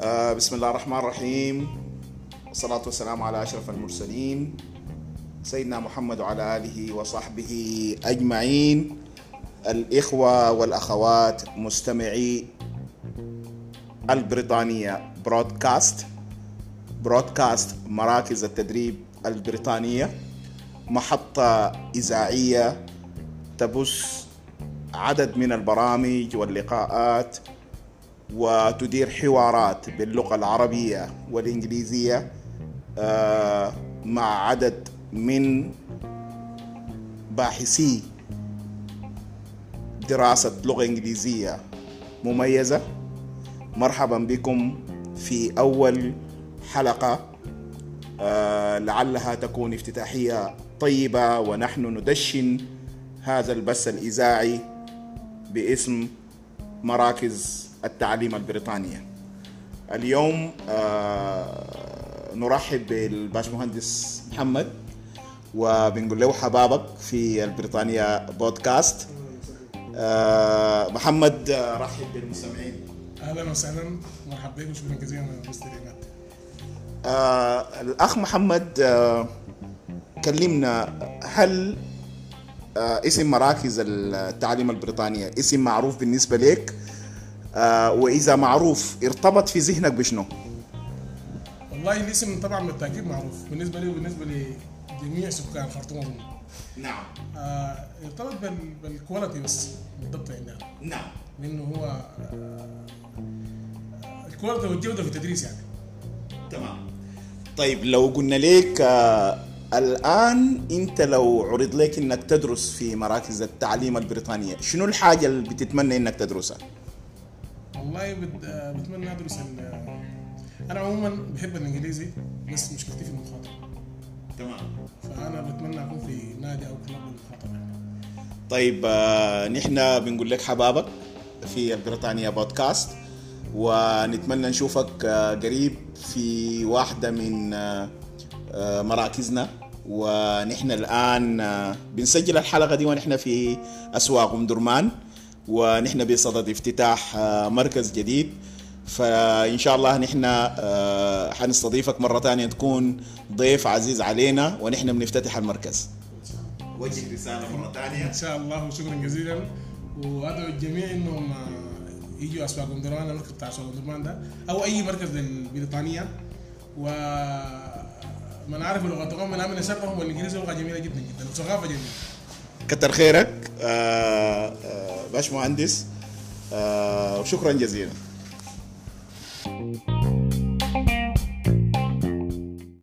بسم الله الرحمن الرحيم. والصلاة والسلام على أشرف المرسلين. سيدنا محمد وعلى آله وصحبه أجمعين. الإخوة والأخوات مستمعي البريطانية برودكاست برودكاست مراكز التدريب البريطانية محطة إذاعية تبث عدد من البرامج واللقاءات وتدير حوارات باللغة العربية والإنجليزية آه، مع عدد من باحثي دراسة لغة إنجليزية مميزة. مرحبا بكم في أول حلقة آه، لعلها تكون افتتاحية طيبة ونحن ندشن هذا البث الإذاعي باسم مراكز التعليم البريطانية. اليوم آه، نرحب بالباشمهندس محمد وبنقول له حبابك في البريطانيا بودكاست. آه، محمد آه، رحب بالمستمعين. أهلا وسهلا. مرحبا بكم. شكرا جزيلا مستر عماد آه، الأخ محمد آه، كلمنا هل آه، اسم مراكز التعليم البريطانية اسم معروف بالنسبة لك؟ آه، وإذا معروف ارتبط في ذهنك بشنو؟ والله الاسم طبعا بالتاكيد معروف. بالنسبة لي وبالنسبة لجميع سكان الخرطوم اظن نعم. آه يرتبط بال... بال quality بس بالضبط عندنا نعم. لأنه هو آه ال quality والجودة في التدريس يعني. تمام. طيب لو قلنا لك آه، الآن أنت لو عرض لك أنك تدرس في مراكز التعليم البريطانية شنو الحاجة اللي بتتمنى أنك تدرسها؟ والله بد... آه بتمنى أدرس ال... آه، أنا عموما بحب الإنجليزي بس مشكلتي في المخاطرة. تمام. فأنا بتمنى أكون في نادي أو كلب للمخاطره يعني طيب آه، نحن بنقول لك حبابك في البريطانيا بودكاست ونتمنى نشوفك آه، قريب في واحدة من آه، مراكزنا ونحن الآن آه، بنسجل الحلقة دي ونحن في أسواق أم درمان. ونحن بصدد افتتاح آه، مركز جديد. فإن شاء الله نحن آه، حنستضيفك مرة تانية تكون ضيف عزيز علينا ونحن بنفتتح المركز. وجه رسالة مرة ثانية. إن شاء الله وشكرا جزيلا. وأدعو الجميع إنهم آه، يجوا أسواق ام درمان المركز بتاع أسواق ام درمان ده أو أي مركز للبريطانية. و من عارف لغتهم من امن شرهم والإنجليزي لغة جميلة جدا جدا وثقافة جميلة. كتر خيرك. آه، آه، باش مهندس. آه، وشكرا جزيلا.